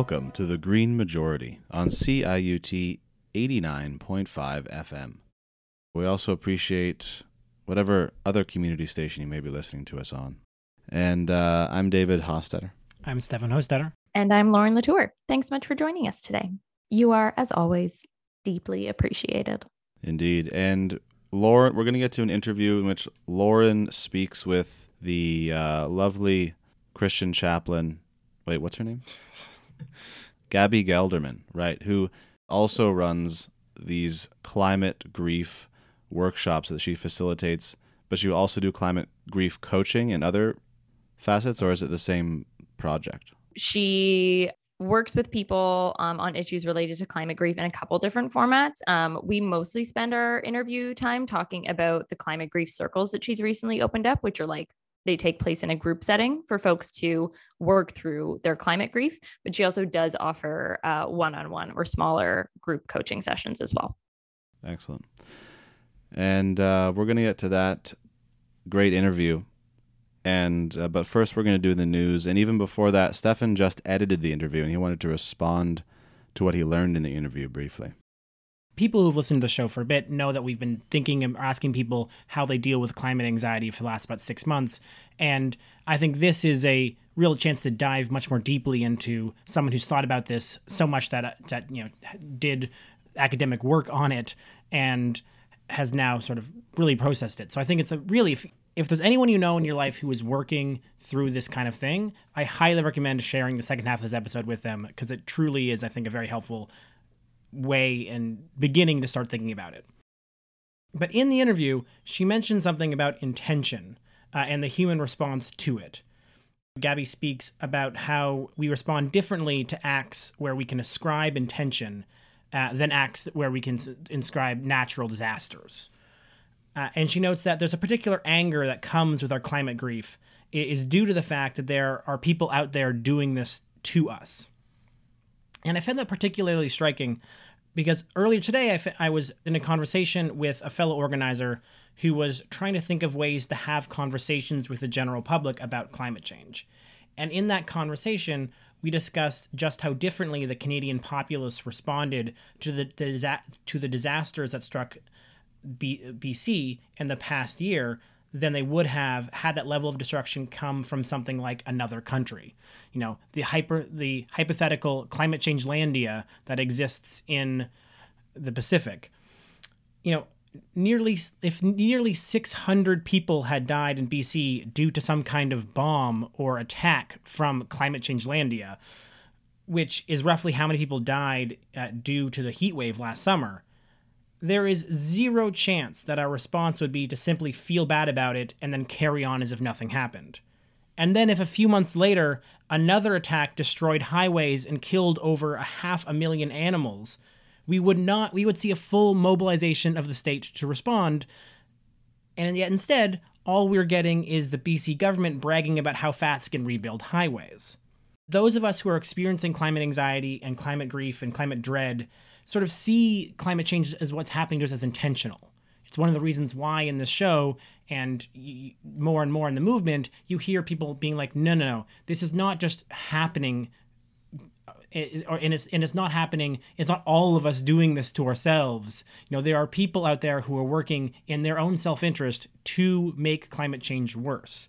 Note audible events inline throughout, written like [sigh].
Welcome to the Green Majority on CIUT 89.5 FM. We also appreciate whatever other community station you may be listening to us on. And uh, I'm David Hostetter. I'm Stefan Hostetter. And I'm Lauren Latour. Thanks so much for joining us today. You are, as always, deeply appreciated. Indeed. And Lauren, we're going to get to an interview in which Lauren speaks with the uh, lovely Christian chaplain. Wait, what's her name? [laughs] Gabby Gelderman, right? Who also runs these climate grief workshops that she facilitates, but you also do climate grief coaching and other facets, or is it the same project? She works with people um, on issues related to climate grief in a couple different formats. Um, we mostly spend our interview time talking about the climate grief circles that she's recently opened up, which are like they take place in a group setting for folks to work through their climate grief. But she also does offer one on one or smaller group coaching sessions as well. Excellent. And uh, we're going to get to that great interview. And uh, but first, we're going to do the news. And even before that, Stefan just edited the interview, and he wanted to respond to what he learned in the interview briefly. People who've listened to the show for a bit know that we've been thinking and asking people how they deal with climate anxiety for the last about six months. And I think this is a real chance to dive much more deeply into someone who's thought about this so much that uh, that you know did academic work on it and has now sort of really processed it. So I think it's a really if, if there's anyone you know in your life who is working through this kind of thing, I highly recommend sharing the second half of this episode with them because it truly is, I think, a very helpful way and beginning to start thinking about it. But in the interview, she mentioned something about intention uh, and the human response to it. Gabby speaks about how we respond differently to acts where we can ascribe intention uh, than acts where we can inscribe natural disasters. Uh, and she notes that there's a particular anger that comes with our climate grief it is due to the fact that there are people out there doing this to us. And I found that particularly striking because earlier today I, f- I was in a conversation with a fellow organizer who was trying to think of ways to have conversations with the general public about climate change. And in that conversation, we discussed just how differently the Canadian populace responded to the, to the disasters that struck B- BC in the past year than they would have had that level of destruction come from something like another country. You know, the hyper the hypothetical climate change landia that exists in the Pacific. You know, nearly if nearly 600 people had died in BC due to some kind of bomb or attack from climate change landia, which is roughly how many people died uh, due to the heat wave last summer, there is zero chance that our response would be to simply feel bad about it and then carry on as if nothing happened. And then, if a few months later another attack destroyed highways and killed over a half a million animals, we would not we would see a full mobilization of the state to respond and yet instead all we're getting is the BC government bragging about how fast it can rebuild highways. Those of us who are experiencing climate anxiety and climate grief and climate dread sort of see climate change as what's happening to us as intentional. It's one of the reasons why in the show and more and more in the movement, you hear people being like, no, no, no, this is not just happening uh, or and it's and it's not happening it's not all of us doing this to ourselves. You know there are people out there who are working in their own self-interest to make climate change worse.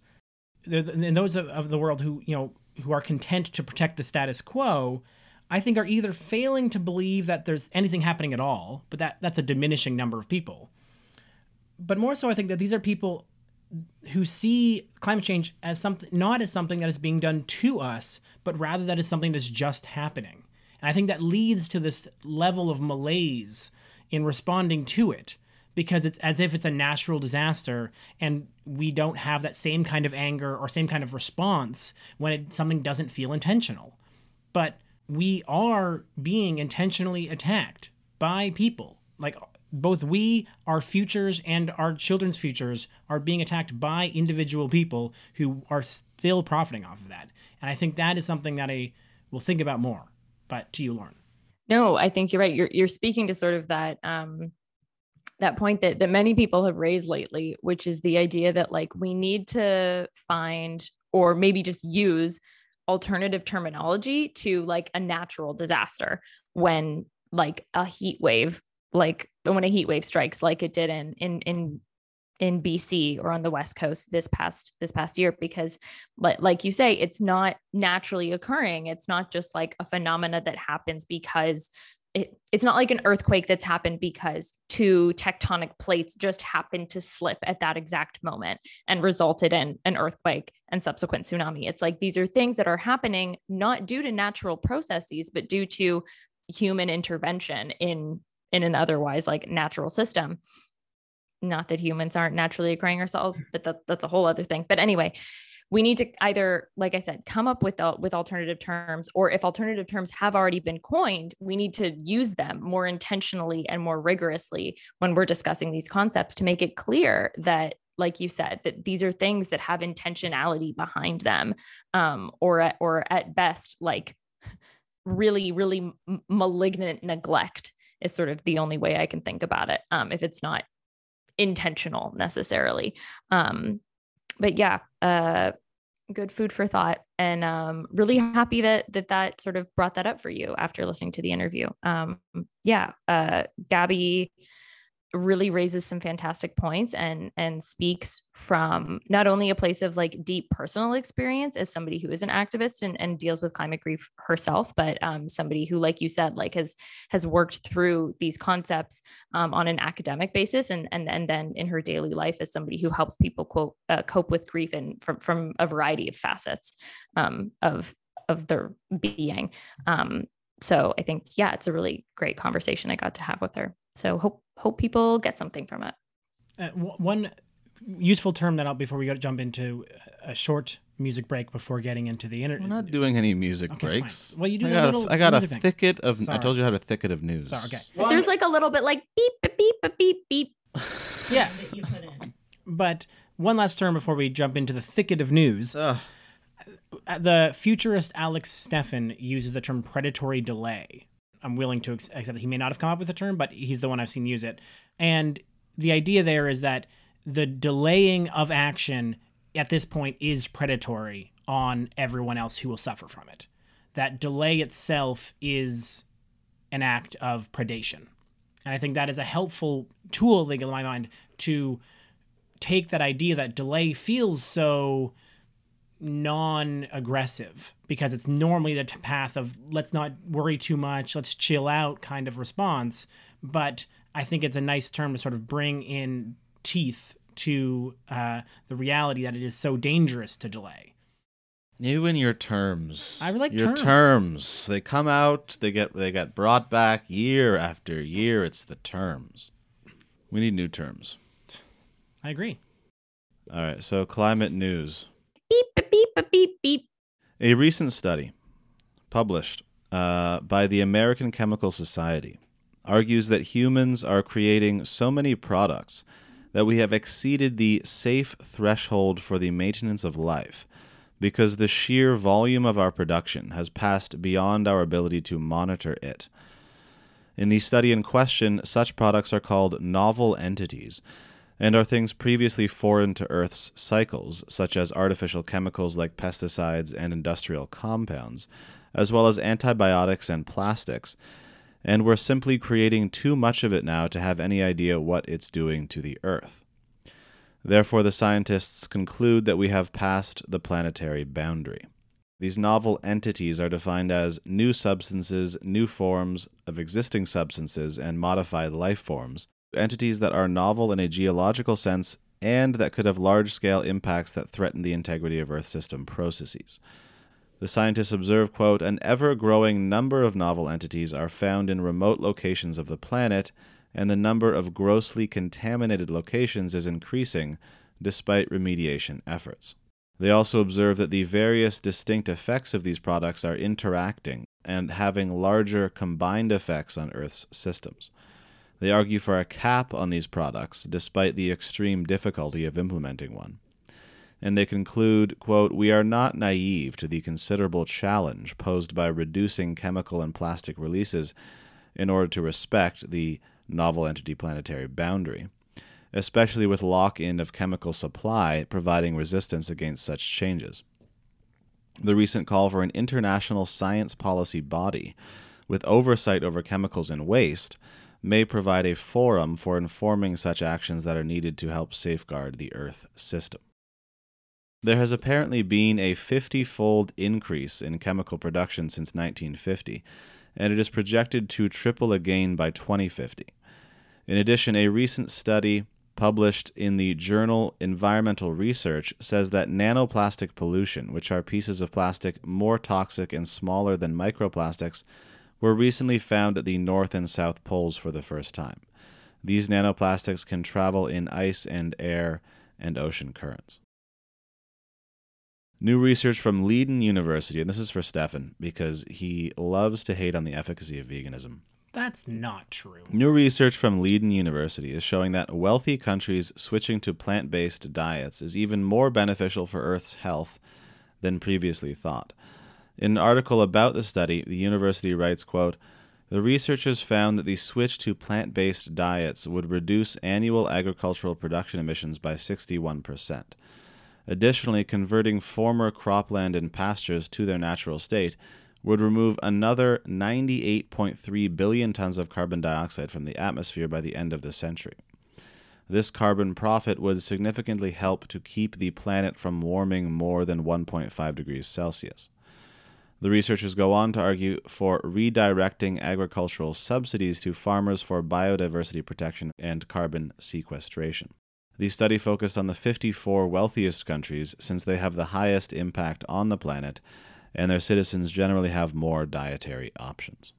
And those of the world who you know who are content to protect the status quo i think are either failing to believe that there's anything happening at all but that that's a diminishing number of people but more so i think that these are people who see climate change as something not as something that is being done to us, but rather that is something that's just happening. And I think that leads to this level of malaise in responding to it because it's as if it's a natural disaster and we don't have that same kind of anger or same kind of response when it, something doesn't feel intentional. But we are being intentionally attacked by people. Like both we, our futures, and our children's futures are being attacked by individual people who are still profiting off of that. And I think that is something that I will think about more. But to you, Lauren. No, I think you're right. You're you're speaking to sort of that um that point that that many people have raised lately, which is the idea that like we need to find or maybe just use alternative terminology to like a natural disaster when like a heat wave like when a heat wave strikes like it did in in in in BC or on the west coast this past this past year because like you say it's not naturally occurring. It's not just like a phenomena that happens because it, it's not like an earthquake that's happened because two tectonic plates just happened to slip at that exact moment and resulted in an earthquake and subsequent tsunami. It's like these are things that are happening not due to natural processes, but due to human intervention in in an otherwise like natural system. Not that humans aren't naturally occurring ourselves, mm. but that, that's a whole other thing. But anyway, we need to either like i said come up with with alternative terms or if alternative terms have already been coined we need to use them more intentionally and more rigorously when we're discussing these concepts to make it clear that like you said that these are things that have intentionality behind them um, or at, or at best like really really malignant neglect is sort of the only way i can think about it um, if it's not intentional necessarily um, but yeah, uh, good food for thought, and um, really happy that that that sort of brought that up for you after listening to the interview. Um, yeah, uh, Gabby really raises some fantastic points and and speaks from not only a place of like deep personal experience as somebody who is an activist and, and deals with climate grief herself but um, somebody who like you said like has has worked through these concepts um, on an academic basis and and and then in her daily life as somebody who helps people quote uh, cope with grief and from from a variety of facets um, of of their being. Um, so I think yeah it's a really great conversation I got to have with her so hope hope people get something from it. Uh, one useful term that I'll before we go jump into a short music break before getting into the internet. We're not doing any music okay, breaks. Fine. Well, you do. I got, a, I got a thicket of. Sorry. I told you I had a thicket of news. Sorry, okay. Well, There's like a little bit like beep beep beep beep beep. [laughs] yeah. But one last term before we jump into the thicket of news. Uh, the futurist Alex Steffen uses the term predatory delay I'm willing to accept that he may not have come up with the term, but he's the one I've seen use it. And the idea there is that the delaying of action at this point is predatory on everyone else who will suffer from it. That delay itself is an act of predation. And I think that is a helpful tool, in my mind, to take that idea that delay feels so non-aggressive because it's normally the path of let's not worry too much let's chill out kind of response. But i think it's a nice term to sort of bring in teeth to uh, the reality that it is so dangerous to delay. You and your terms. I like your terms. terms. They come out they get they get brought back year after year. It's the terms. We need new terms. I agree. All right so climate news. Beep, beep, beep, beep. A recent study published uh, by the American Chemical Society argues that humans are creating so many products that we have exceeded the safe threshold for the maintenance of life because the sheer volume of our production has passed beyond our ability to monitor it. In the study in question, such products are called novel entities and are things previously foreign to Earth's cycles, such as artificial chemicals like pesticides and industrial compounds, as well as antibiotics and plastics. And we're simply creating too much of it now to have any idea what it's doing to the Earth. Therefore, the scientists conclude that we have passed the planetary boundary. These novel entities are defined as new substances, new forms of existing substances, and modified life forms entities that are novel in a geological sense and that could have large scale impacts that threaten the integrity of Earth system processes. The scientists observe, quote, an ever growing number of novel entities are found in remote locations of the planet, and the number of grossly contaminated locations is increasing despite remediation efforts. They also observe that the various distinct effects of these products are interacting and having larger combined effects on Earth's systems. They argue for a cap on these products, despite the extreme difficulty of implementing one. And they conclude, quote, We are not naive to the considerable challenge posed by reducing chemical and plastic releases in order to respect the novel entity planetary boundary, especially with lock in of chemical supply providing resistance against such changes. The recent call for an international science policy body with oversight over chemicals and waste may provide a forum for informing such actions that are needed to help safeguard the Earth system. There has apparently been a 50 fold increase in chemical production since 1950, and it is projected to triple again by 2050. In addition, a recent study published in the journal Environmental Research says that nanoplastic pollution, which are pieces of plastic more toxic and smaller than microplastics, were recently found at the North and South Poles for the first time. These nanoplastics can travel in ice and air and ocean currents. New research from Leiden University, and this is for Stefan because he loves to hate on the efficacy of veganism. That's not true. New research from Leiden University is showing that wealthy countries switching to plant based diets is even more beneficial for Earth's health than previously thought. In an article about the study, the university writes, quote, the researchers found that the switch to plant based diets would reduce annual agricultural production emissions by 61%. Additionally, converting former cropland and pastures to their natural state would remove another 98.3 billion tons of carbon dioxide from the atmosphere by the end of the century. This carbon profit would significantly help to keep the planet from warming more than 1.5 degrees Celsius. The researchers go on to argue for redirecting agricultural subsidies to farmers for biodiversity protection and carbon sequestration. The study focused on the 54 wealthiest countries since they have the highest impact on the planet and their citizens generally have more dietary options.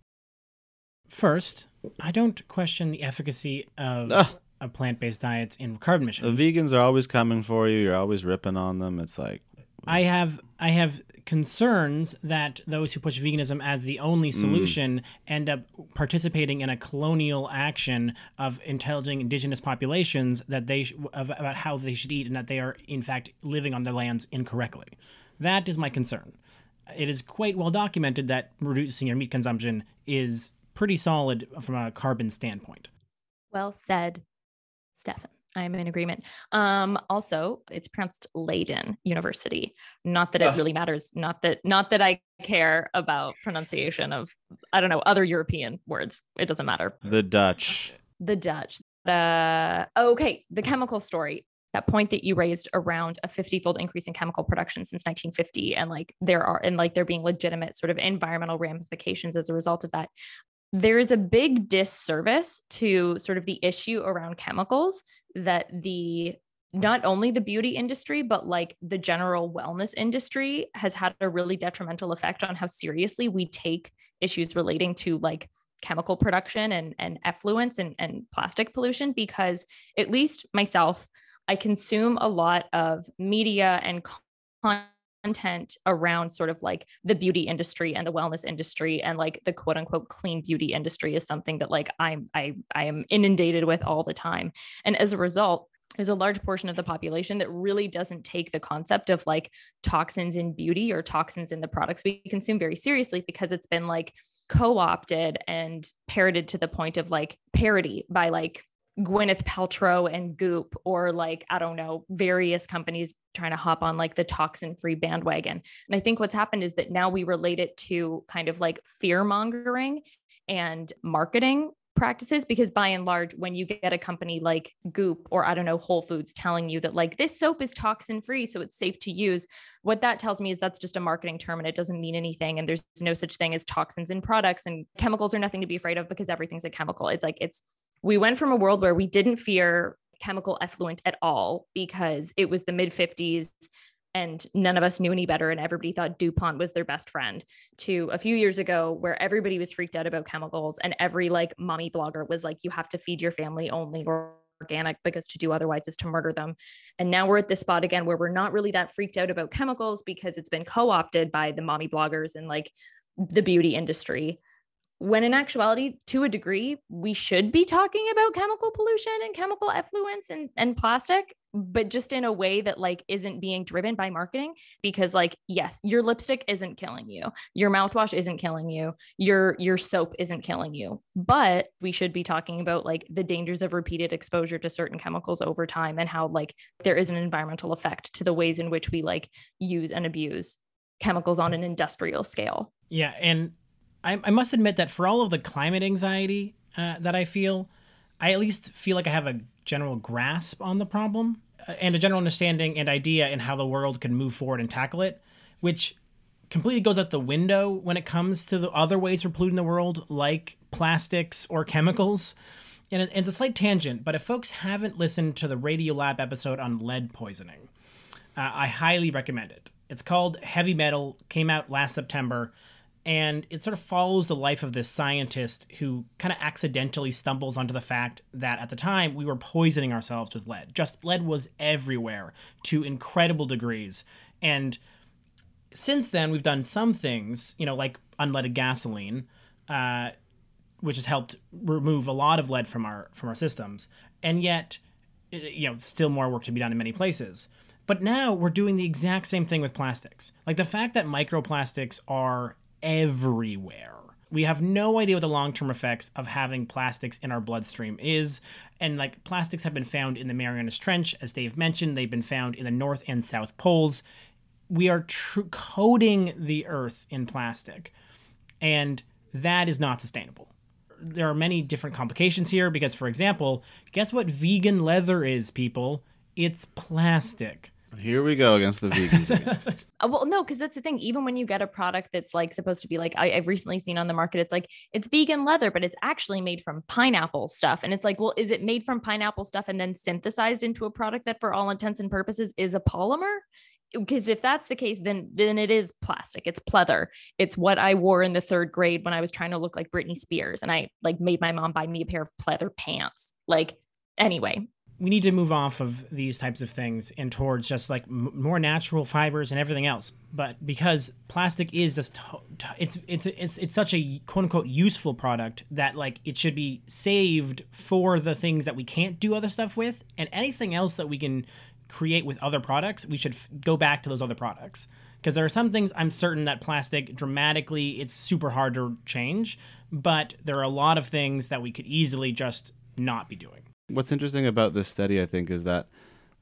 First, I don't question the efficacy of, Ah. of plant based diets in carbon The vegans are always coming for you, you're always ripping on them. It's like I have I have concerns that those who push veganism as the only Mm. solution end up participating in a colonial action of intelligent indigenous populations that they sh- of, about how they should eat and that they are in fact living on their lands incorrectly. That is my concern. It is quite well documented that reducing your meat consumption is pretty solid from a carbon standpoint. Well said, Stefan. I'm in agreement. Um, also, it's pronounced Leiden University. Not that it really matters. Not that not that I care about pronunciation of I don't know other European words. It doesn't matter. the Dutch. The Dutch. The okay, the chemical story. That point that you raised around a 50-fold increase in chemical production since 1950, and like there are and like there being legitimate sort of environmental ramifications as a result of that there is a big disservice to sort of the issue around chemicals that the not only the beauty industry but like the general wellness industry has had a really detrimental effect on how seriously we take issues relating to like chemical production and and effluents and, and plastic pollution because at least myself i consume a lot of media and content around sort of like the beauty industry and the wellness industry and like the quote unquote clean beauty industry is something that like I'm I I am inundated with all the time. And as a result, there's a large portion of the population that really doesn't take the concept of like toxins in beauty or toxins in the products we consume very seriously because it's been like co-opted and parroted to the point of like parody by like Gwyneth Paltrow and Goop, or like, I don't know, various companies trying to hop on like the toxin free bandwagon. And I think what's happened is that now we relate it to kind of like fear mongering and marketing practices because by and large when you get a company like goop or i don't know whole foods telling you that like this soap is toxin free so it's safe to use what that tells me is that's just a marketing term and it doesn't mean anything and there's no such thing as toxins in products and chemicals are nothing to be afraid of because everything's a chemical it's like it's we went from a world where we didn't fear chemical effluent at all because it was the mid 50s and none of us knew any better and everybody thought DuPont was their best friend to a few years ago where everybody was freaked out about chemicals and every like mommy blogger was like you have to feed your family only organic because to do otherwise is to murder them. And now we're at this spot again where we're not really that freaked out about chemicals because it's been co-opted by the mommy bloggers and like the beauty industry when in actuality to a degree we should be talking about chemical pollution and chemical effluents and, and plastic but just in a way that like isn't being driven by marketing because like yes your lipstick isn't killing you your mouthwash isn't killing you your your soap isn't killing you but we should be talking about like the dangers of repeated exposure to certain chemicals over time and how like there is an environmental effect to the ways in which we like use and abuse chemicals on an industrial scale. Yeah, and I, I must admit that for all of the climate anxiety uh, that I feel, I at least feel like I have a general grasp on the problem uh, and a general understanding and idea in how the world can move forward and tackle it, which completely goes out the window when it comes to the other ways we're polluting the world, like plastics or chemicals. And it's a slight tangent, but if folks haven't listened to the Radiolab episode on lead poisoning, uh, I highly recommend it. It's called Heavy Metal, came out last September, and it sort of follows the life of this scientist who kind of accidentally stumbles onto the fact that at the time we were poisoning ourselves with lead. Just lead was everywhere to incredible degrees. And since then, we've done some things, you know, like unleaded gasoline, uh, which has helped remove a lot of lead from our from our systems. And yet, you know, still more work to be done in many places. But now we're doing the exact same thing with plastics. Like the fact that microplastics are everywhere. We have no idea what the long term effects of having plastics in our bloodstream is. And like plastics have been found in the Marianas Trench, as Dave mentioned, they've been found in the North and South Poles. We are tr- coating the earth in plastic, and that is not sustainable. There are many different complications here because, for example, guess what vegan leather is, people? It's plastic. Here we go against the vegans. [laughs] Uh, well, no, because that's the thing. Even when you get a product that's like supposed to be like I, have recently seen on the market, it's like it's vegan leather, but it's actually made from pineapple stuff. And it's like, well, is it made from pineapple stuff and then synthesized into a product that, for all intents and purposes, is a polymer? Because if that's the case, then then it is plastic. It's pleather. It's what I wore in the third grade when I was trying to look like Britney Spears, and I like made my mom buy me a pair of pleather pants. Like anyway, we need to move off of these types of things and towards just like m- more natural fibers and everything else. But because plastic is just it's it's it's it's such a quote unquote useful product that like it should be saved for the things that we can't do other stuff with, and anything else that we can create with other products, we should f- go back to those other products. Because there are some things I'm certain that plastic dramatically it's super hard to change, but there are a lot of things that we could easily just not be doing. What's interesting about this study, I think, is that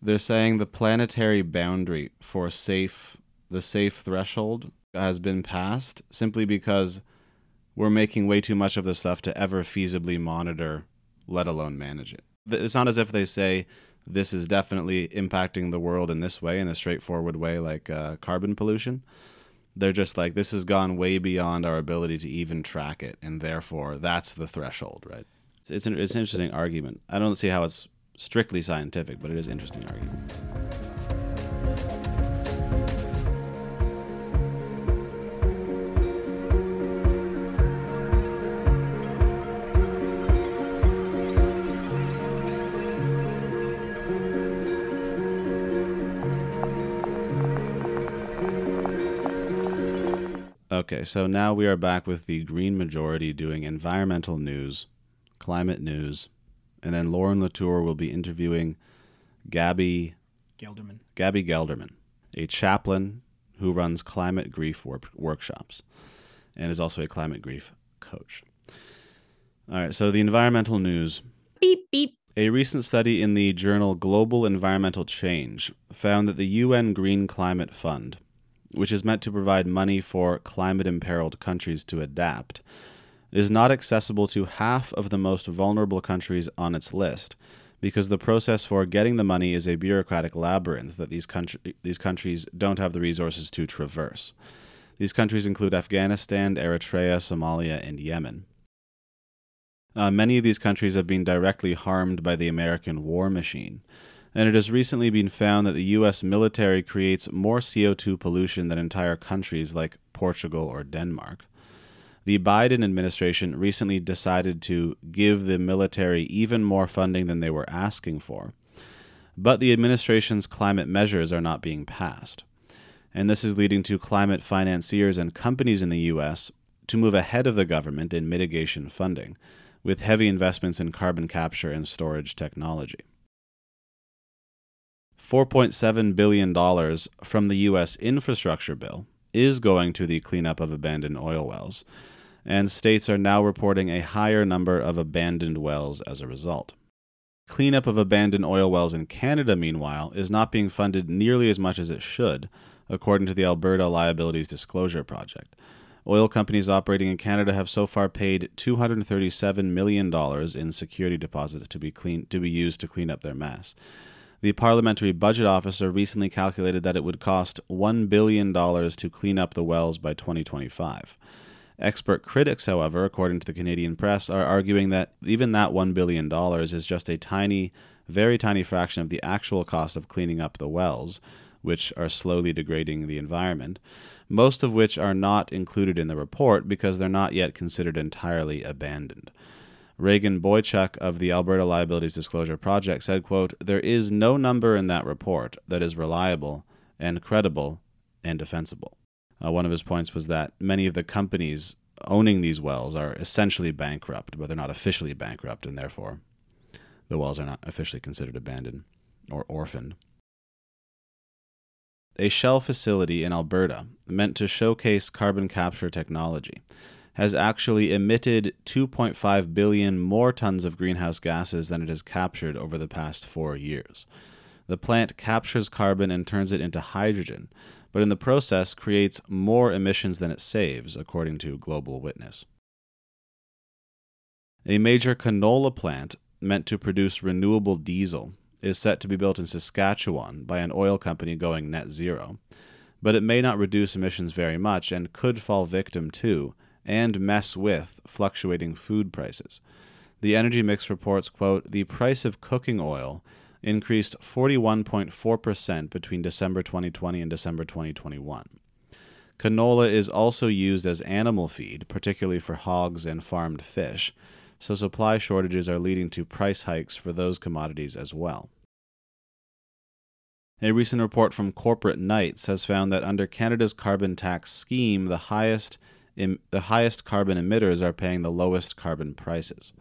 they're saying the planetary boundary for safe, the safe threshold has been passed simply because we're making way too much of the stuff to ever feasibly monitor, let alone manage it. It's not as if they say this is definitely impacting the world in this way, in a straightforward way, like uh, carbon pollution. They're just like, this has gone way beyond our ability to even track it, and therefore that's the threshold, right? It's, it's, an, it's an interesting argument. I don't see how it's strictly scientific, but it is an interesting argument. Okay, so now we are back with the Green Majority doing environmental news climate news, and then Lauren Latour will be interviewing Gabby Gelderman. Gabby Gelderman, a chaplain who runs climate grief work- workshops and is also a climate grief coach. All right, so the environmental news. Beep beep. A recent study in the journal Global Environmental Change found that the UN Green Climate Fund, which is meant to provide money for climate imperiled countries to adapt, is not accessible to half of the most vulnerable countries on its list because the process for getting the money is a bureaucratic labyrinth that these, country, these countries don't have the resources to traverse. These countries include Afghanistan, Eritrea, Somalia, and Yemen. Uh, many of these countries have been directly harmed by the American war machine, and it has recently been found that the U.S. military creates more CO2 pollution than entire countries like Portugal or Denmark. The Biden administration recently decided to give the military even more funding than they were asking for. But the administration's climate measures are not being passed. And this is leading to climate financiers and companies in the U.S. to move ahead of the government in mitigation funding, with heavy investments in carbon capture and storage technology. $4.7 billion from the U.S. infrastructure bill is going to the cleanup of abandoned oil wells, and states are now reporting a higher number of abandoned wells as a result. Cleanup of abandoned oil wells in Canada, meanwhile, is not being funded nearly as much as it should, according to the Alberta Liabilities Disclosure Project. Oil companies operating in Canada have so far paid $237 million in security deposits to be, clean, to be used to clean up their mess. The parliamentary budget officer recently calculated that it would cost $1 billion to clean up the wells by 2025. Expert critics, however, according to the Canadian press, are arguing that even that $1 billion is just a tiny, very tiny fraction of the actual cost of cleaning up the wells, which are slowly degrading the environment, most of which are not included in the report because they're not yet considered entirely abandoned. Regan Boychuk of the Alberta Liabilities Disclosure Project said, quote, There is no number in that report that is reliable and credible and defensible. Uh, one of his points was that many of the companies owning these wells are essentially bankrupt, but they're not officially bankrupt, and therefore the wells are not officially considered abandoned or orphaned. A Shell facility in Alberta, meant to showcase carbon capture technology, has actually emitted 2.5 billion more tons of greenhouse gases than it has captured over the past four years. The plant captures carbon and turns it into hydrogen, but in the process creates more emissions than it saves, according to Global Witness. A major canola plant meant to produce renewable diesel is set to be built in Saskatchewan by an oil company going net zero, but it may not reduce emissions very much and could fall victim to and mess with fluctuating food prices. The Energy Mix reports, quote, the price of cooking oil increased 41.4% between December 2020 and December 2021. Canola is also used as animal feed, particularly for hogs and farmed fish, so supply shortages are leading to price hikes for those commodities as well. A recent report from Corporate Knights has found that under Canada's carbon tax scheme, the highest the highest carbon emitters are paying the lowest carbon prices.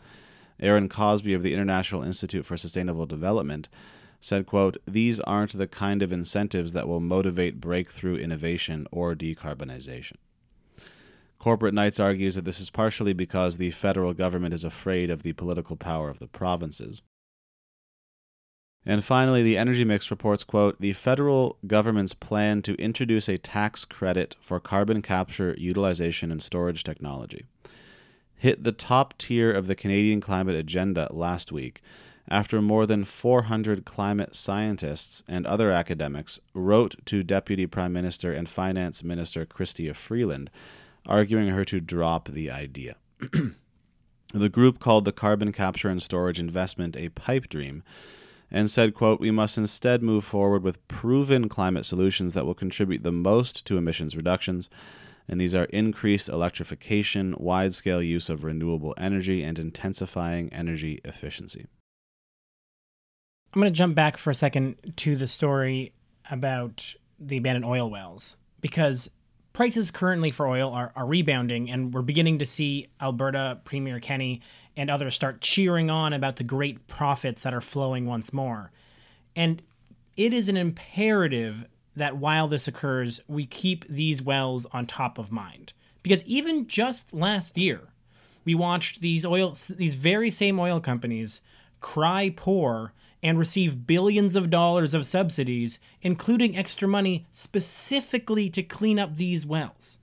Aaron Cosbey of the International Institute for Sustainable Development said, quote, These aren't the kind of incentives that will motivate breakthrough innovation or decarbonization. Corporate Knights argues that this is partially because the federal government is afraid of the political power of the provinces. And finally, the Energy Mix reports, quote, the federal government's plan to introduce a tax credit for carbon capture, utilization, and storage technology hit the top tier of the Canadian climate agenda last week after more than 400 climate scientists and other academics wrote to Deputy Prime Minister and Finance Minister Chrystia Freeland, arguing her to drop the idea. [clears throat] the group called the carbon capture and storage investment a pipe dream and said, quote, We must instead move forward with proven climate solutions that will contribute the most to emissions reductions. And these are increased electrification, wide scale use of renewable energy, and intensifying energy efficiency. I'm going to jump back for a second to the story about the abandoned oil wells because prices currently for oil are, are rebounding, and we're beginning to see Alberta Premier Kenney and others start cheering on about the great profits that are flowing once more. And it is an imperative that while this occurs, we keep these wells on top of mind. Because even just last year, we watched these oil these very same oil companies cry poor and receive billions of dollars of subsidies, including extra money specifically to clean up these wells.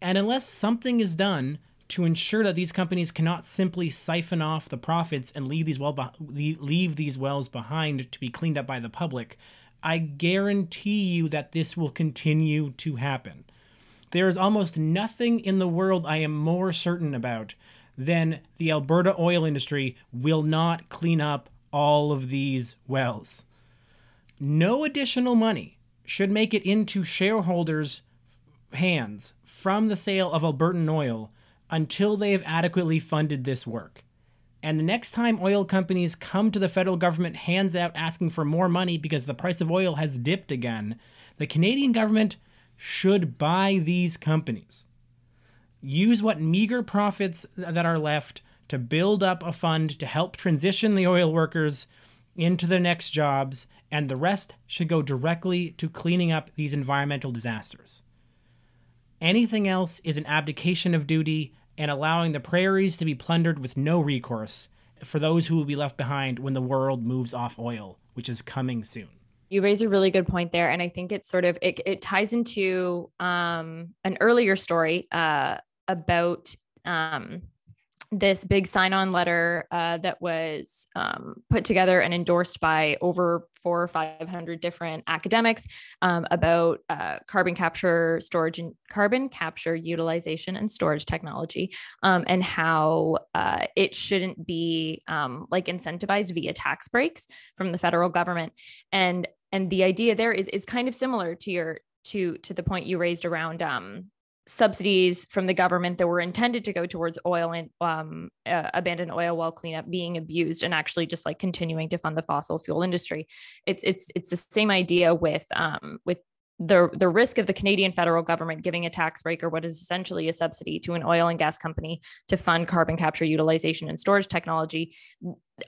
And unless something is done to ensure that these companies cannot simply siphon off the profits and leave these well be- leave these wells behind to be cleaned up by the public, I guarantee you that this will continue to happen. There is almost nothing in the world I am more certain about than the Alberta oil industry will not clean up all of these wells. No additional money should make it into shareholders' hands from the sale of Albertan oil until they have adequately funded this work. And the next time oil companies come to the federal government hands out asking for more money because the price of oil has dipped again, the Canadian government should buy these companies. Use what meager profits that are left to build up a fund to help transition the oil workers into their next jobs, and the rest should go directly to cleaning up these environmental disasters. Anything else is an abdication of duty and allowing the prairies to be plundered with no recourse for those who will be left behind when the world moves off oil, which is coming soon. You raise a really good point there, and I think it's sort of it, it ties into um, an earlier story uh, about um, this big sign-on letter uh, that was um, put together and endorsed by over four or five hundred different academics um, about uh, carbon capture, storage, and carbon capture utilization and storage technology, um, and how uh, it shouldn't be um, like incentivized via tax breaks from the federal government. And and the idea there is is kind of similar to your to to the point you raised around um, subsidies from the government that were intended to go towards oil and um, uh, abandoned oil well cleanup being abused and actually just like continuing to fund the fossil fuel industry. It's it's it's the same idea with um, with the the risk of the Canadian federal government giving a tax break or what is essentially a subsidy to an oil and gas company to fund carbon capture utilization and storage technology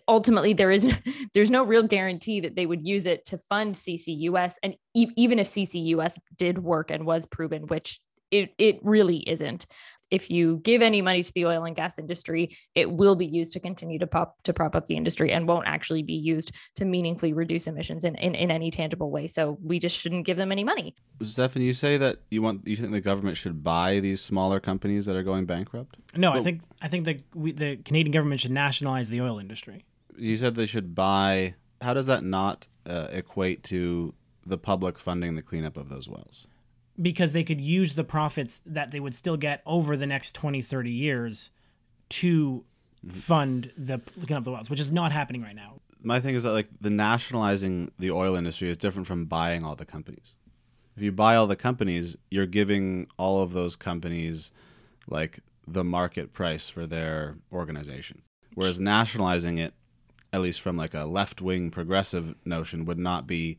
ultimately there is [laughs] there's no real guarantee that they would use it to fund CCUS and e- even if CCUS did work and was proven which it it really isn't if you give any money to the oil and gas industry, it will be used to continue to pop to prop up the industry and won't actually be used to meaningfully reduce emissions in, in, in any tangible way. So we just shouldn't give them any money. Stefan, you say that you want you think the government should buy these smaller companies that are going bankrupt? No, I think I think the we, the Canadian government should nationalize the oil industry. You said they should buy. How does that not uh, equate to the public funding the cleanup of those wells? Because they could use the profits that they would still get over the next 20 30 years to fund the cleanup up the wells which is not happening right now My thing is that like the nationalizing the oil industry is different from buying all the companies. If you buy all the companies, you're giving all of those companies like the market price for their organization. Whereas nationalizing it, at least from like a left wing progressive notion, would not be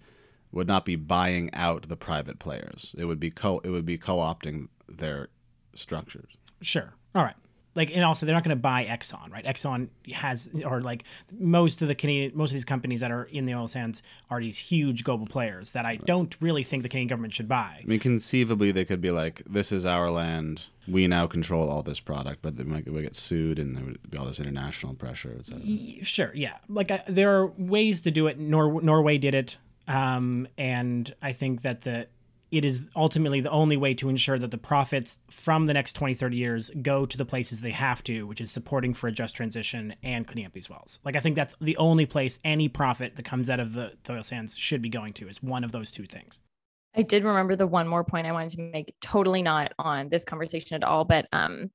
would not be buying out the private players. It would be co it would be co-opting their structures. Sure. All right. Like, and also they're not going to buy Exxon, right? Exxon has, or like most of the Canadian, most of these companies that are in the oil sands are these huge global players that I don't really think the Canadian government should buy. I mean, conceivably, they could be like, "This is our land. We now control all this product," but they might we get sued, and there would be all this international pressure. Sure, yeah. Like I, there are ways to do it. Nor- Norway did it, um, and I think that the it is ultimately the only way to ensure that the profits from the next 20 30 years go to the places they have to which is supporting for a just transition and cleaning up these wells. Like i think that's the only place any profit that comes out of the, the oil sands should be going to is one of those two things. I did remember the one more point I wanted to make, totally not on this conversation at all, but um,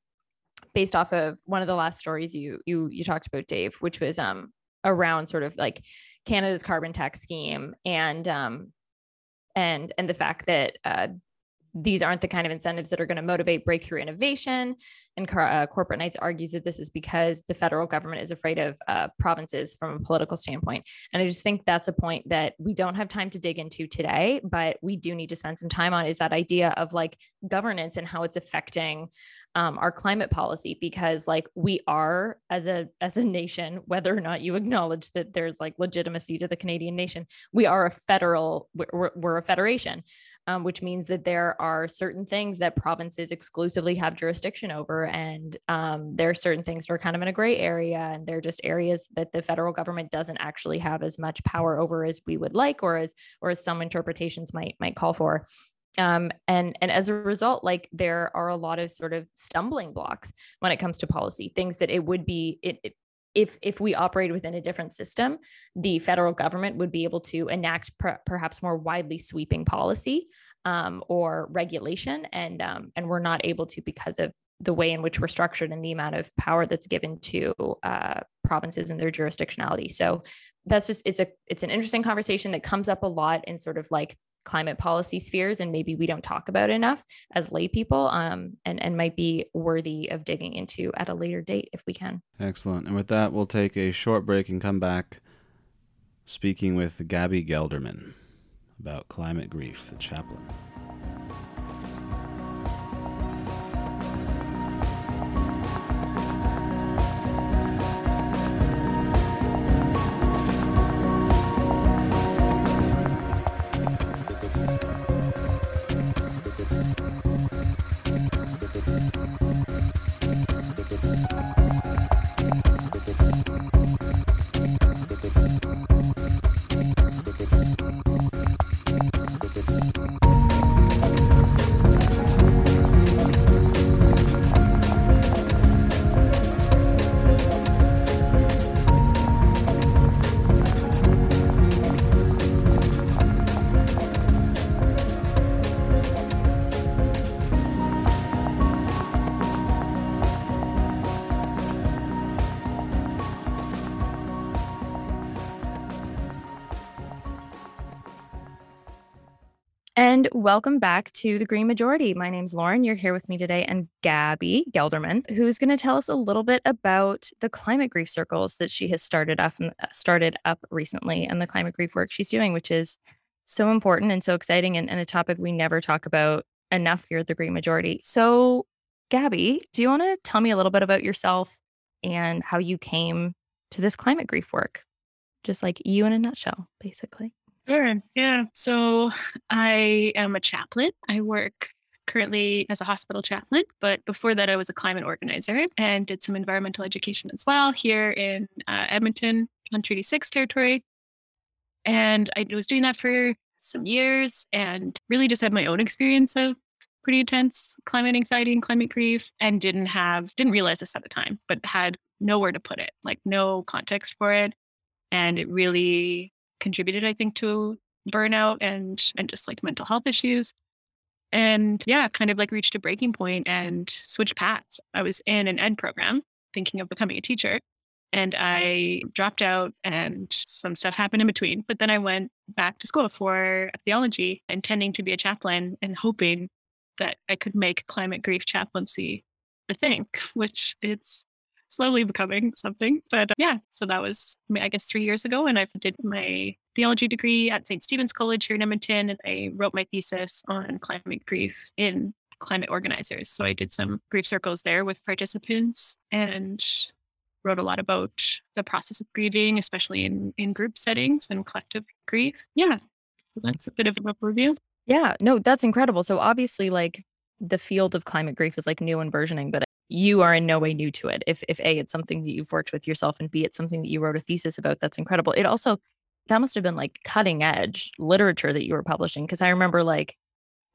based off of one of the last stories you you you talked about, Dave, which was um around sort of like Canada's carbon tax scheme and um and and the fact that uh, these aren't the kind of incentives that are going to motivate breakthrough innovation. And uh, Corporate Knights argues that this is because the federal government is afraid of uh, provinces from a political standpoint. And I just think that's a point that we don't have time to dig into today, but we do need to spend some time on is that idea of like governance and how it's affecting um, our climate policy because like we are as a [laughs] as a nation whether or not you acknowledge that there's like legitimacy to the canadian nation we are a federal we're, we're a federation um, which means that there are certain things that provinces exclusively have jurisdiction over. And um, there are certain things that are kind of in a gray area. And they're just areas that the federal government doesn't actually have as much power over as we would like, or as, or as some interpretations might, might call for. Um, and and as a result, like there are a lot of sort of stumbling blocks when it comes to policy, things that it would be it, it if if we operate within a different system, the federal government would be able to enact per, perhaps more widely sweeping policy um, or regulation, and um, and we're not able to because of the way in which we're structured and the amount of power that's given to uh, provinces and their jurisdictionality. So that's just it's a it's an interesting conversation that comes up a lot in sort of like climate policy spheres and maybe we don't talk about enough as lay people um, and, and might be worthy of digging into at a later date if we can. Excellent. And with that, we'll take a short break and come back speaking with Gabby Gelderman about climate grief, the chaplain. And welcome back to the Green Majority. My name's Lauren. You're here with me today, and Gabby Gelderman, who's going to tell us a little bit about the climate grief circles that she has started up uh, started up recently, and the climate grief work she's doing, which is so important and so exciting, and, and a topic we never talk about enough here at the Green Majority. So, Gabby, do you want to tell me a little bit about yourself and how you came to this climate grief work? Just like you in a nutshell, basically. Sure. Yeah. So I am a chaplain. I work currently as a hospital chaplain, but before that, I was a climate organizer and did some environmental education as well here in uh, Edmonton on Treaty 6 territory. And I was doing that for some years and really just had my own experience of pretty intense climate anxiety and climate grief and didn't have, didn't realize this at the time, but had nowhere to put it, like no context for it. And it really contributed, I think, to burnout and and just like mental health issues. And yeah, kind of like reached a breaking point and switched paths. I was in an ed program thinking of becoming a teacher. And I dropped out and some stuff happened in between. But then I went back to school for theology, intending to be a chaplain and hoping that I could make climate grief chaplaincy a thing, [laughs] which it's slowly becoming something. But uh, yeah, so that was, I guess, three years ago. And I did my theology degree at St. Stephen's College here in Edmonton. And I wrote my thesis on climate grief in climate organizers. So I did some grief circles there with participants and wrote a lot about the process of grieving, especially in, in group settings and collective grief. Yeah. So that's a bit of an overview. Yeah, no, that's incredible. So obviously, like the field of climate grief is like new and burgeoning, but you are in no way new to it. If if A, it's something that you've worked with yourself, and B, it's something that you wrote a thesis about, that's incredible. It also that must have been like cutting edge literature that you were publishing. Cause I remember like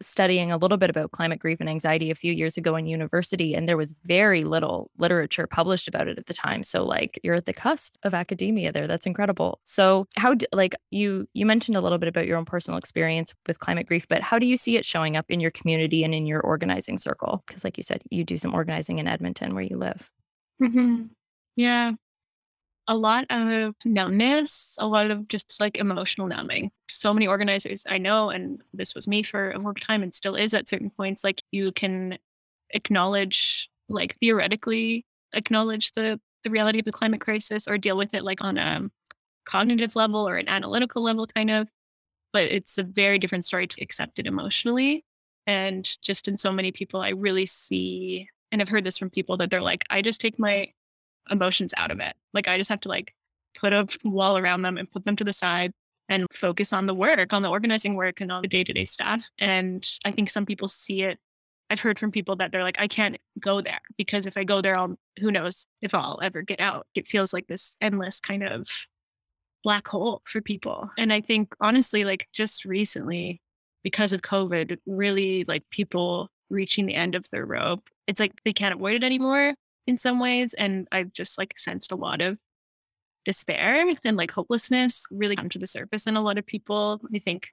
studying a little bit about climate grief and anxiety a few years ago in university and there was very little literature published about it at the time. So like you're at the cusp of academia there. That's incredible. So how do, like you you mentioned a little bit about your own personal experience with climate grief but how do you see it showing up in your community and in your organizing circle? Because like you said you do some organizing in edmonton where you live. Mm-hmm. yeah a lot of numbness, a lot of just like emotional numbing. So many organizers I know, and this was me for a long time and still is at certain points, like you can acknowledge, like theoretically acknowledge the the reality of the climate crisis or deal with it like on a cognitive level or an analytical level kind of. But it's a very different story to accept it emotionally. And just in so many people, I really see and I've heard this from people that they're like, I just take my emotions out of it. Like I just have to like put a wall around them and put them to the side and focus on the work, on the organizing work and on the day to day stuff. And I think some people see it. I've heard from people that they're like, I can't go there because if I go there, I'll, who knows if I'll ever get out. It feels like this endless kind of black hole for people. And I think honestly, like just recently, because of COVID, really like people reaching the end of their rope, it's like they can't avoid it anymore in some ways. And I've just like sensed a lot of despair and like hopelessness really come to the surface in a lot of people. I think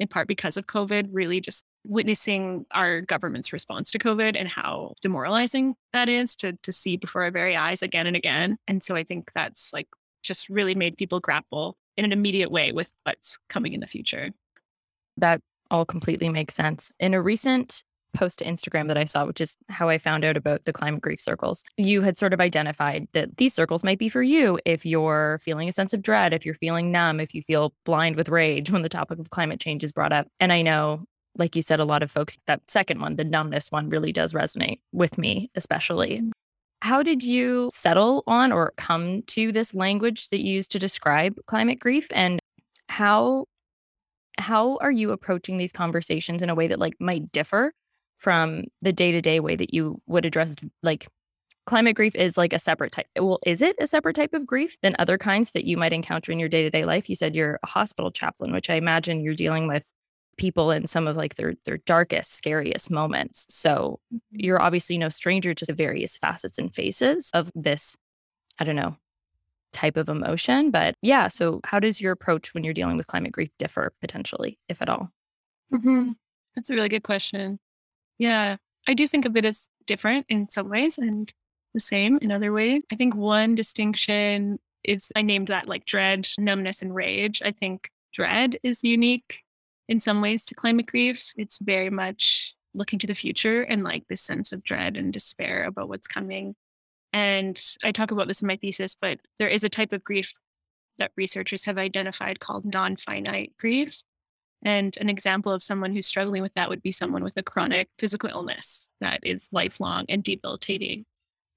in part because of COVID, really just witnessing our government's response to COVID and how demoralizing that is to to see before our very eyes again and again. And so I think that's like just really made people grapple in an immediate way with what's coming in the future. That all completely makes sense. In a recent post to Instagram that I saw, which is how I found out about the climate grief circles. You had sort of identified that these circles might be for you if you're feeling a sense of dread, if you're feeling numb, if you feel blind with rage when the topic of climate change is brought up. And I know, like you said, a lot of folks, that second one, the numbness one, really does resonate with me, especially. Mm-hmm. How did you settle on or come to this language that you use to describe climate grief? And how how are you approaching these conversations in a way that like might differ from the day-to-day way that you would address like climate grief is like a separate type well is it a separate type of grief than other kinds that you might encounter in your day-to-day life you said you're a hospital chaplain which i imagine you're dealing with people in some of like their their darkest scariest moments so mm-hmm. you're obviously no stranger to the various facets and faces of this i don't know type of emotion but yeah so how does your approach when you're dealing with climate grief differ potentially if at all mm-hmm. that's a really good question yeah, I do think of it as different in some ways and the same in other ways. I think one distinction is I named that like dread, numbness, and rage. I think dread is unique in some ways to climate grief. It's very much looking to the future and like this sense of dread and despair about what's coming. And I talk about this in my thesis, but there is a type of grief that researchers have identified called non finite grief. And an example of someone who's struggling with that would be someone with a chronic physical illness that is lifelong and debilitating.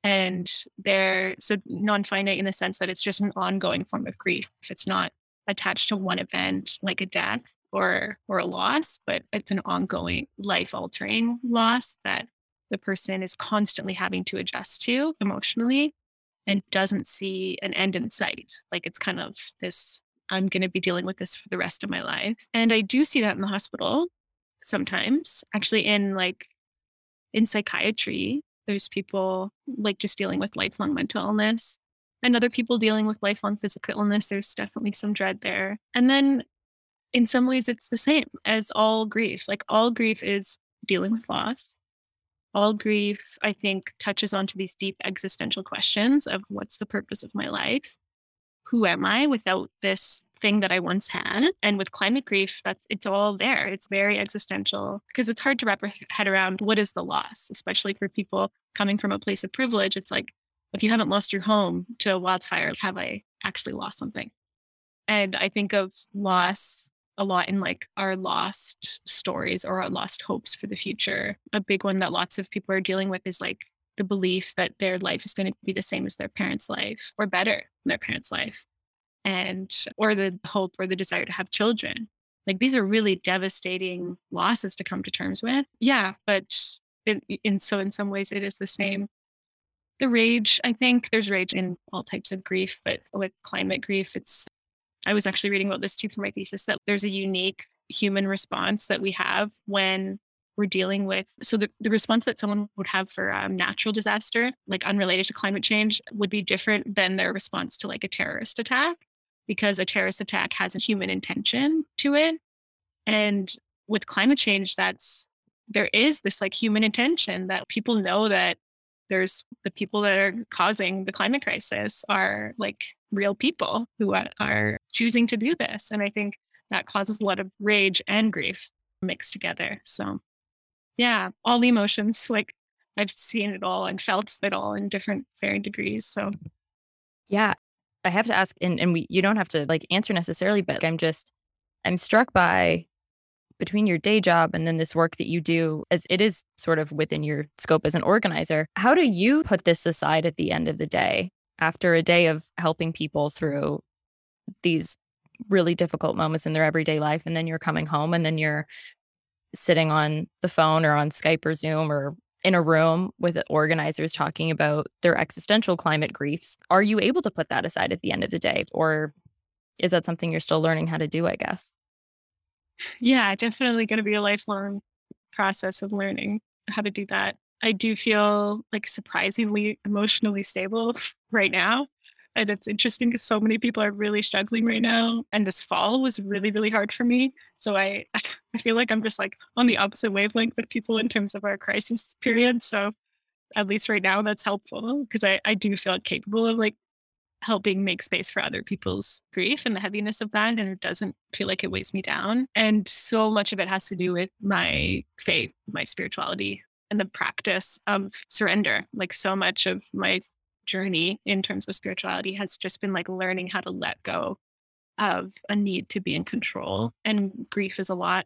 And they're so non finite in the sense that it's just an ongoing form of grief. If it's not attached to one event like a death or or a loss, but it's an ongoing life altering loss that the person is constantly having to adjust to emotionally and doesn't see an end in sight. Like it's kind of this I'm going to be dealing with this for the rest of my life. And I do see that in the hospital sometimes. Actually in like in psychiatry, there's people like just dealing with lifelong mental illness and other people dealing with lifelong physical illness. There's definitely some dread there. And then in some ways, it's the same as all grief. Like all grief is dealing with loss. All grief, I think, touches onto these deep existential questions of what's the purpose of my life? Who am I without this thing that I once had? And with climate grief, that's it's all there. It's very existential because it's hard to wrap your head around what is the loss, especially for people coming from a place of privilege. It's like if you haven't lost your home to a wildfire, have I actually lost something? And I think of loss a lot in like our lost stories or our lost hopes for the future. A big one that lots of people are dealing with is like the belief that their life is going to be the same as their parents' life or better than their parents' life. And or the hope or the desire to have children. Like these are really devastating losses to come to terms with. Yeah, but in, in so in some ways it is the same the rage i think there's rage in all types of grief but with climate grief it's i was actually reading about this too for my thesis that there's a unique human response that we have when we're dealing with so the, the response that someone would have for a um, natural disaster like unrelated to climate change would be different than their response to like a terrorist attack because a terrorist attack has a human intention to it and with climate change that's there is this like human intention that people know that there's the people that are causing the climate crisis are like real people who are choosing to do this. And I think that causes a lot of rage and grief mixed together. So, yeah, all the emotions, like I've seen it all and felt it all in different varying degrees. So, yeah, I have to ask, and, and we, you don't have to like answer necessarily, but I'm just, I'm struck by between your day job and then this work that you do as it is sort of within your scope as an organizer how do you put this aside at the end of the day after a day of helping people through these really difficult moments in their everyday life and then you're coming home and then you're sitting on the phone or on Skype or Zoom or in a room with organizers talking about their existential climate griefs are you able to put that aside at the end of the day or is that something you're still learning how to do i guess yeah, definitely going to be a lifelong process of learning how to do that. I do feel like surprisingly emotionally stable [laughs] right now. And it's interesting because so many people are really struggling right now. And this fall was really, really hard for me. So I [laughs] I feel like I'm just like on the opposite wavelength with people in terms of our crisis period. So at least right now that's helpful because I, I do feel capable of like helping make space for other people's grief and the heaviness of that. And it doesn't feel like it weighs me down. And so much of it has to do with my faith, my spirituality, and the practice of surrender. Like so much of my journey in terms of spirituality has just been like learning how to let go of a need to be in control. And grief is a lot,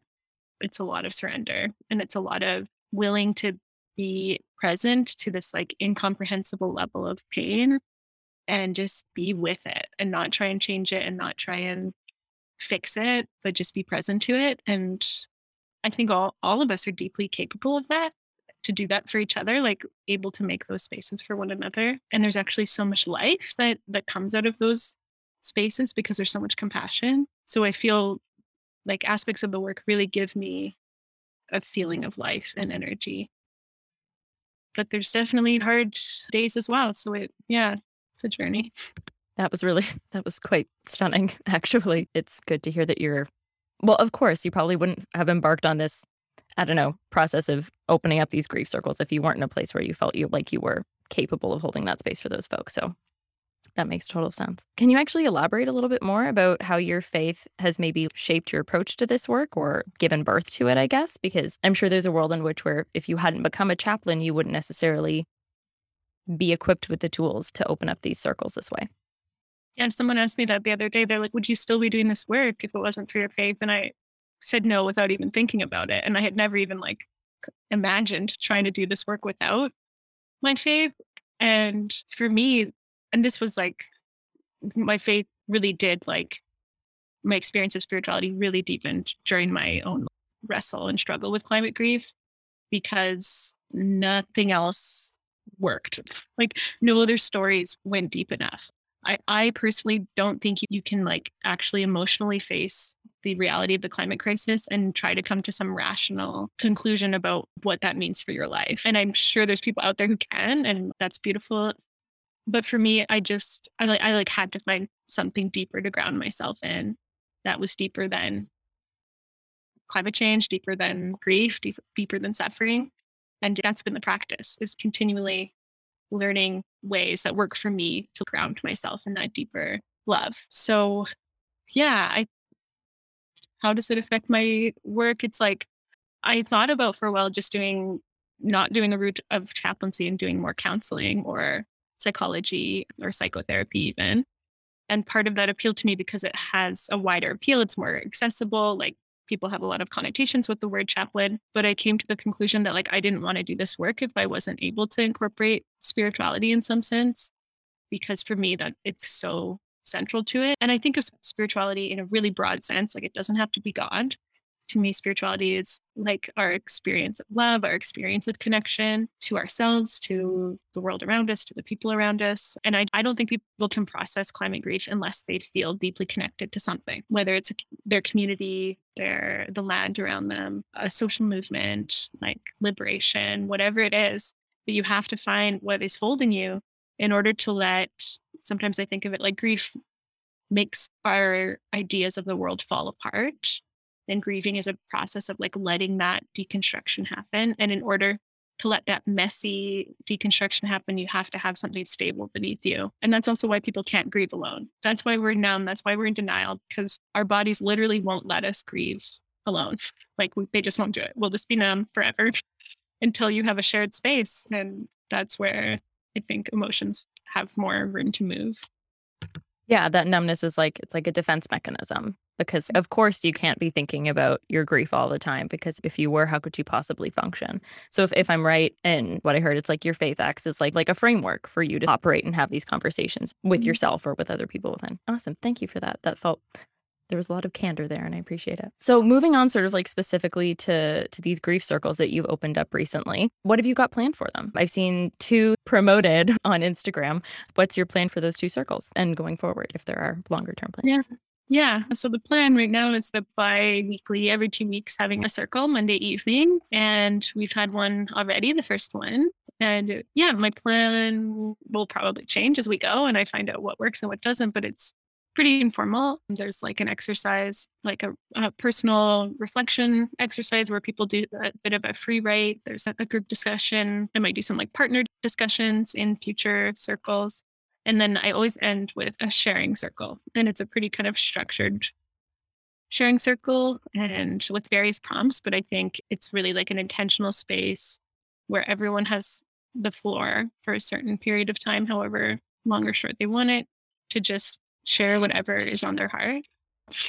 it's a lot of surrender and it's a lot of willing to be present to this like incomprehensible level of pain and just be with it and not try and change it and not try and fix it, but just be present to it. And I think all, all of us are deeply capable of that to do that for each other like able to make those spaces for one another and there's actually so much life that that comes out of those spaces because there's so much compassion so i feel like aspects of the work really give me a feeling of life and energy but there's definitely hard days as well so it yeah the journey. That was really [laughs] that was quite stunning [laughs] actually. It's good to hear that you're well, of course, you probably wouldn't have embarked on this I don't know, process of opening up these grief circles if you weren't in a place where you felt you like you were capable of holding that space for those folks. So That makes total sense. Can you actually elaborate a little bit more about how your faith has maybe shaped your approach to this work or given birth to it, I guess? Because I'm sure there's a world in which where if you hadn't become a chaplain, you wouldn't necessarily be equipped with the tools to open up these circles this way. Yeah, someone asked me that the other day. They're like, "Would you still be doing this work if it wasn't for your faith?" And I said no without even thinking about it. And I had never even like imagined trying to do this work without my faith. And for me, and this was like my faith really did like my experience of spirituality really deepened during my own wrestle and struggle with climate grief because nothing else worked. Like no other stories went deep enough. I, I personally don't think you can like actually emotionally face the reality of the climate crisis and try to come to some rational conclusion about what that means for your life. And I'm sure there's people out there who can, and that's beautiful. But for me, I just I like I like had to find something deeper to ground myself in that was deeper than climate change, deeper than grief, deep, deeper than suffering. And that's been the practice is continually learning ways that work for me to ground myself in that deeper love. So yeah, I how does it affect my work? It's like I thought about for a while just doing not doing the route of chaplaincy and doing more counseling or psychology or psychotherapy even. And part of that appealed to me because it has a wider appeal. It's more accessible. Like people have a lot of connotations with the word chaplain. But I came to the conclusion that like I didn't want to do this work if I wasn't able to incorporate spirituality in some sense. Because for me that it's so central to it. And I think of spirituality in a really broad sense, like it doesn't have to be God. To me, spirituality is like our experience of love, our experience of connection to ourselves, to the world around us, to the people around us. And I, I don't think people can process climate grief unless they feel deeply connected to something, whether it's their community, their the land around them, a social movement, like liberation, whatever it is. But you have to find what is holding you in order to let sometimes I think of it like grief makes our ideas of the world fall apart. And grieving is a process of like letting that deconstruction happen. And in order to let that messy deconstruction happen, you have to have something stable beneath you. And that's also why people can't grieve alone. That's why we're numb. That's why we're in denial because our bodies literally won't let us grieve alone. [laughs] Like we, they just won't do it. We'll just be numb forever [laughs] until you have a shared space. And that's where I think emotions have more room to move. Yeah, that numbness is like it's like a defense mechanism because of course you can't be thinking about your grief all the time because if you were how could you possibly function so if, if i'm right in what i heard it's like your faith acts is like like a framework for you to operate and have these conversations with mm-hmm. yourself or with other people within awesome thank you for that that felt there was a lot of candor there and I appreciate it. So moving on sort of like specifically to to these grief circles that you've opened up recently. What have you got planned for them? I've seen two [laughs] promoted on Instagram. What's your plan for those two circles and going forward if there are longer term plans? Yeah. Yeah. So the plan right now is the bi-weekly, every two weeks, having a circle Monday evening. And we've had one already, the first one. And yeah, my plan will probably change as we go and I find out what works and what doesn't, but it's pretty informal. There's like an exercise, like a, a, personal reflection exercise where people do a bit of a free write. There's a, a group discussion. I might do some like partner discussions in future circles. And then I always end with a sharing circle. And it's a pretty kind of structured sharing circle and with various prompts. But I think it's really like an intentional space where everyone has the floor for a certain period of time, however long or short they want it, to just share whatever is on their heart.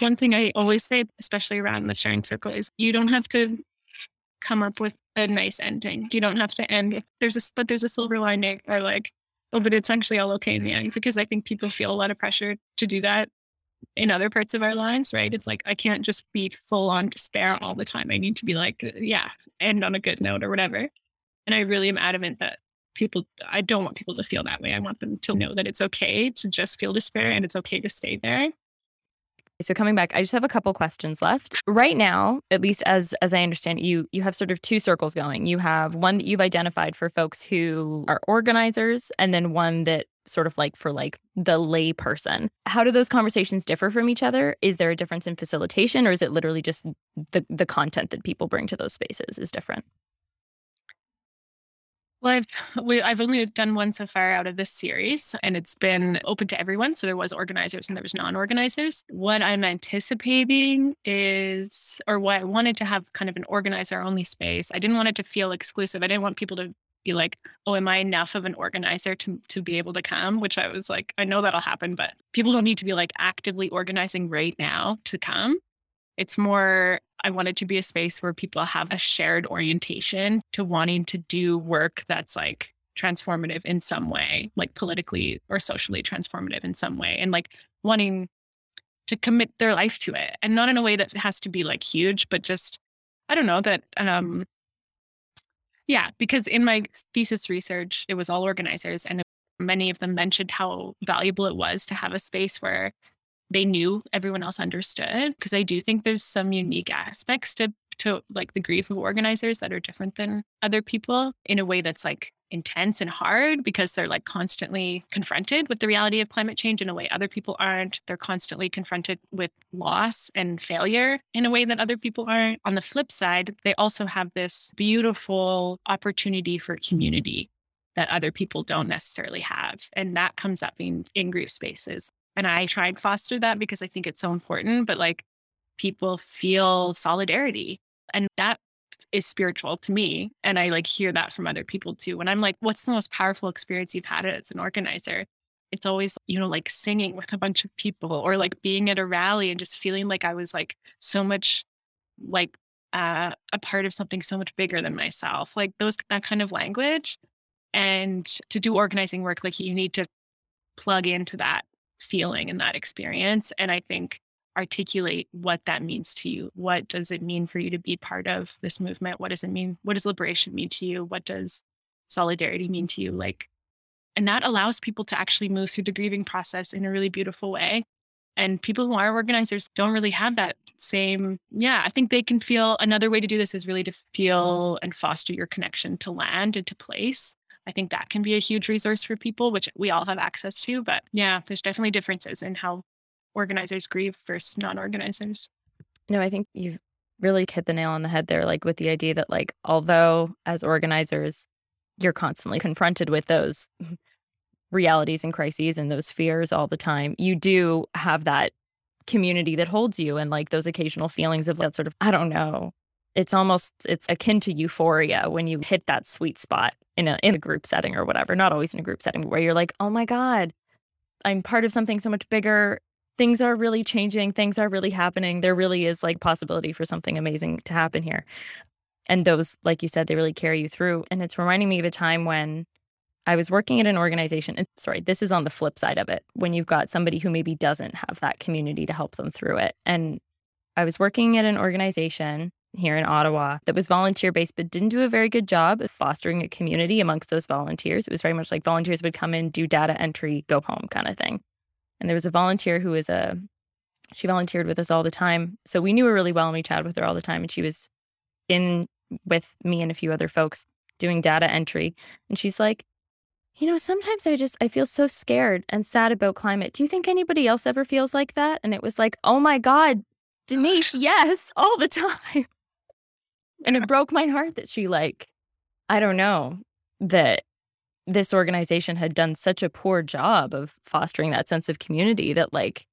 One thing I always say, especially around the sharing circle, is you don't have to come up with a nice ending. You don't have to end. There's a but there's a silver lining, or like, oh, but it's actually all okay in the end. Because I think people feel a lot of pressure to do that in other parts of our lives, right? It's like I can't just be full on despair all the time. I need to be like, yeah, end on a good note or whatever. And I really am adamant that people i don't want people to feel that way. I want them to mm. know that it's okay to just feel despair and it's okay to stay there. So coming back i just have a couple questions left. Right now at least as as i understand you you have sort of two circles going. You have one that you've identified for folks who are organizers and then one that sort of like for like the lay person how do those conversations differ from each other? Is there a difference in facilitation or is it literally just the the content that people bring to those spaces is different Well, I've we, I've only done one so far out of this series, and it's been open to everyone. So there was organizers and there was non-organizers. What I'm anticipating is, or what I wanted to have, kind of an organizer-only space. I didn't want it to feel exclusive. I didn't want people to be like, "Oh, am I enough of an organizer to to be able to come?" Which I was like, I know that'll happen, but people don't need to be like actively organizing right now to come. It's more, I want it to be a space where people have a shared orientation to wanting to do work that's like transformative in some way, like politically or socially transformative in some way, and like wanting to commit their life to it. And not in a way that has to be like huge, but just, I don't know, that, um, yeah, because in my thesis research, it was all organizers, and many of them mentioned how valuable it was to have a space where they knew everyone else understood because I do think there's some unique aspects to to like the grief of organizers that are different than other people in a way that's like intense and hard because they're like constantly confronted with the reality of climate change in a way other people aren't. They're constantly confronted with loss and failure in a way that other people aren't. On the flip side, they also have this beautiful opportunity for community that other people don't necessarily have. And that comes up in, in grief spaces. And I try and foster that because I think it's so important. But like people feel solidarity. And that is spiritual to me. And I like hear that from other people too. When I'm like, what's the most powerful experience you've had as an organizer? It's always, you know, like singing with a bunch of people or like being at a rally and just feeling like I was like so much like uh, a part of something so much bigger than myself. Like those, that kind of language. And to do organizing work, like you need to plug into that feeling and that experience. And I think articulate what that means to you. What does it mean for you to be part of this movement? What does it mean? What does liberation mean to you? What does solidarity mean to you? Like, and that allows people to actually move through the grieving process in a really beautiful way. And people who are organizers don't really have that same, yeah, I think they can feel another way to do this is really to feel and foster your connection to land and to place I think that can be a huge resource for people, which we all have access to. But yeah, there's definitely differences in how organizers grieve versus non organizers. No, I think you've really hit the nail on the head there, like with the idea that, like, although as organizers, you're constantly confronted with those [laughs] realities and crises and those fears all the time, you do have that community that holds you and like those occasional feelings of that sort of, I don't know, it's almost it's akin to euphoria when you hit that sweet spot in a in a group setting or whatever not always in a group setting where you're like oh my god i'm part of something so much bigger. Things are really changing things are really happening. There really is like possibility for something amazing to happen here. And those like you said they really carry you through and it's reminding me of a time when i was working at an organization and sorry this is on the flip side of it when you've got somebody who maybe doesn't have that community to help them through it and i was working at an organization here in Ottawa that was volunteer based, but didn't do a very good job of fostering a community amongst those volunteers. It was very much like volunteers would come in, do data entry, go home kind of thing. And there was a volunteer who was a, she volunteered with us all the time. So we knew her really well and we chatted with her all the time. And she was in with me and a few other folks doing data entry. And she's like, you know, sometimes I just I feel so scared and sad about climate. Do you think anybody else ever feels like that? And it was like, oh my God, Denise, [laughs] yes, all the time and it broke my heart that she like i don't know that this organization had done such a poor job of fostering that sense of community that like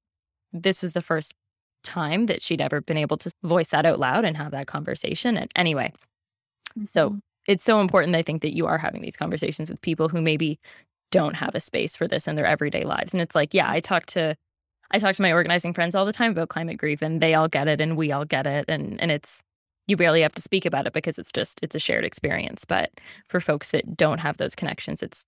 this was the first time that she'd ever been able to voice that out loud and have that conversation and anyway so mm-hmm. it's so important i think that you are having these conversations with people who maybe don't have a space for this in their everyday lives and it's like yeah i talk to i talk to my organizing friends all the time about climate grief and they all get it and we all get it and and it's you barely have to speak about it because it's just it's a shared experience but for folks that don't have those connections it's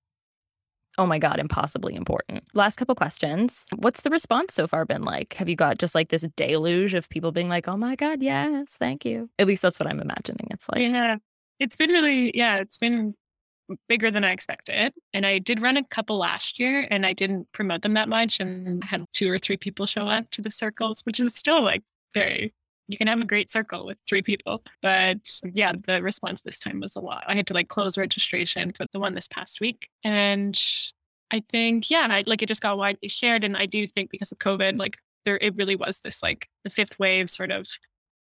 oh my god impossibly important. Last couple questions. What's the response so far been like? Have you got just like this deluge of people being like oh my god yes thank you. At least that's what i'm imagining it's like. Yeah. It's been really yeah it's been bigger than i expected and i did run a couple last year and i didn't promote them that much and had two or three people show up to the circles which is still like very you can have a great circle with three people. But yeah, the response this time was a lot. I had to like close registration for the one this past week. And I think, yeah, I, like it just got widely shared. And I do think because of COVID, like there, it really was this like the fifth wave sort of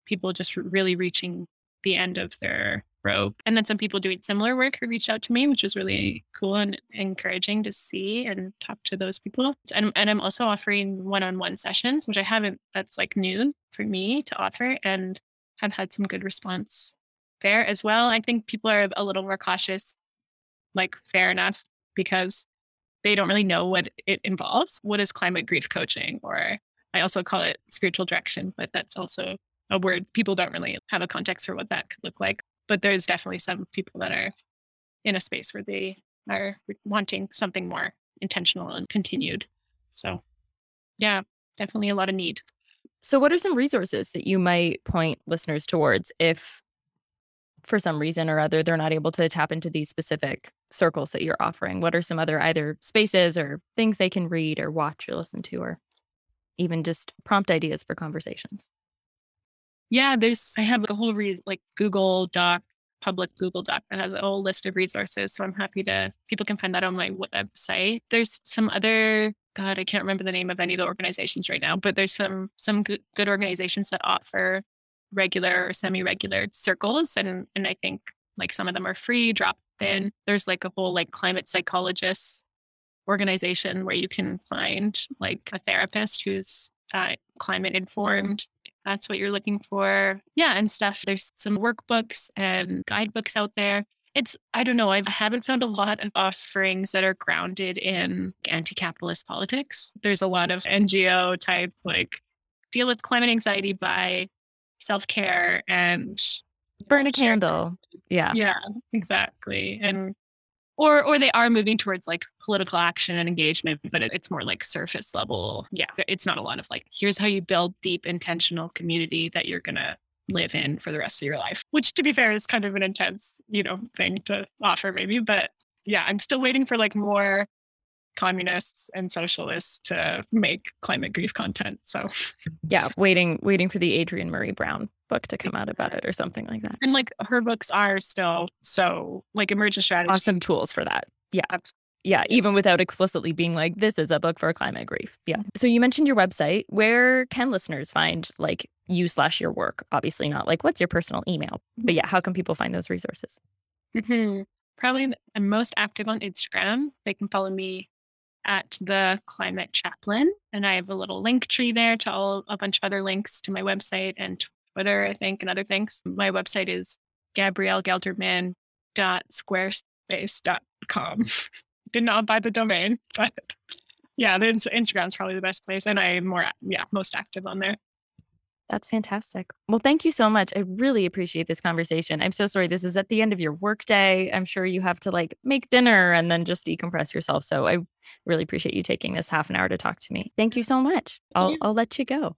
people just really reaching the end of their Rogue. And then some people doing similar work who reached out to me, which was really cool and encouraging to see and talk to those people. And, and I'm also offering one on one sessions, which I haven't, that's like new for me to offer and have had some good response there as well. I think people are a little more cautious, like fair enough, because they don't really know what it involves. What is climate grief coaching? Or I also call it spiritual direction, but that's also a word people don't really have a context for what that could look like. But there's definitely some people that are in a space where they are wanting something more intentional and continued. So, yeah, definitely a lot of need. So, what are some resources that you might point listeners towards if, for some reason or other, they're not able to tap into these specific circles that you're offering? What are some other either spaces or things they can read or watch or listen to, or even just prompt ideas for conversations? Yeah, there's, I have a whole re- like Google Doc, public Google Doc that has a whole list of resources. So I'm happy to, people can find that on my website. There's some other God, I can't remember the name of any of the organizations right now, but there's some some good, organizations that offer regular or semi-regular circles, and and I think like some of them are free, drop in. There's like a whole like climate psychologists organization where you can find like a therapist who's uh, climate informed. That's what you're looking for. Yeah, and stuff. There's some workbooks and guidebooks out there. It's i don't know i haven't found a lot of offerings that are grounded in anti-capitalist politics. There's a lot of ngo type like deal with climate anxiety by self-care and burn a candle. Yeah. Yeah exactly and or or they are moving towards like political action and engagement but it, it's more like surface level yeah it's not a lot of like here's how you build deep intentional community that you're gonna live in for the rest of your life, which to be fair is kind of an intense, you know, thing to offer maybe. But yeah, I'm still waiting for like more communists and socialists to make climate grief content. So yeah, waiting waiting for the Adrienne Maree Brown book to come out about it or something like that. And like her books are still so like emergent strategy. Awesome tools for that. Yeah. Yeah, even without explicitly being like, this is a book for climate grief. Yeah. So you mentioned your website. Where can listeners find like you slash your work. Obviously, not like what's your personal email, but yeah, how can people find those resources? Mm-hmm. Probably I'm most active on Instagram. They can follow me at the Climate Chaplain, and I have a little link tree there to all a bunch of other links to my website and Twitter, I think, and other things. My website is gabriellegelderman.squarespace.com. [laughs] Did not buy the domain, [laughs] but yeah, the Instagram's probably the best place, and I'm more yeah most active on there. That's fantastic. Well, thank you so much. I really appreciate this conversation. I'm so sorry this is at the end of your workday. I'm sure you have to like make dinner and then just decompress yourself. So I really appreciate you taking this half an hour to talk to me. Thank you so much. I'll I'll let you go.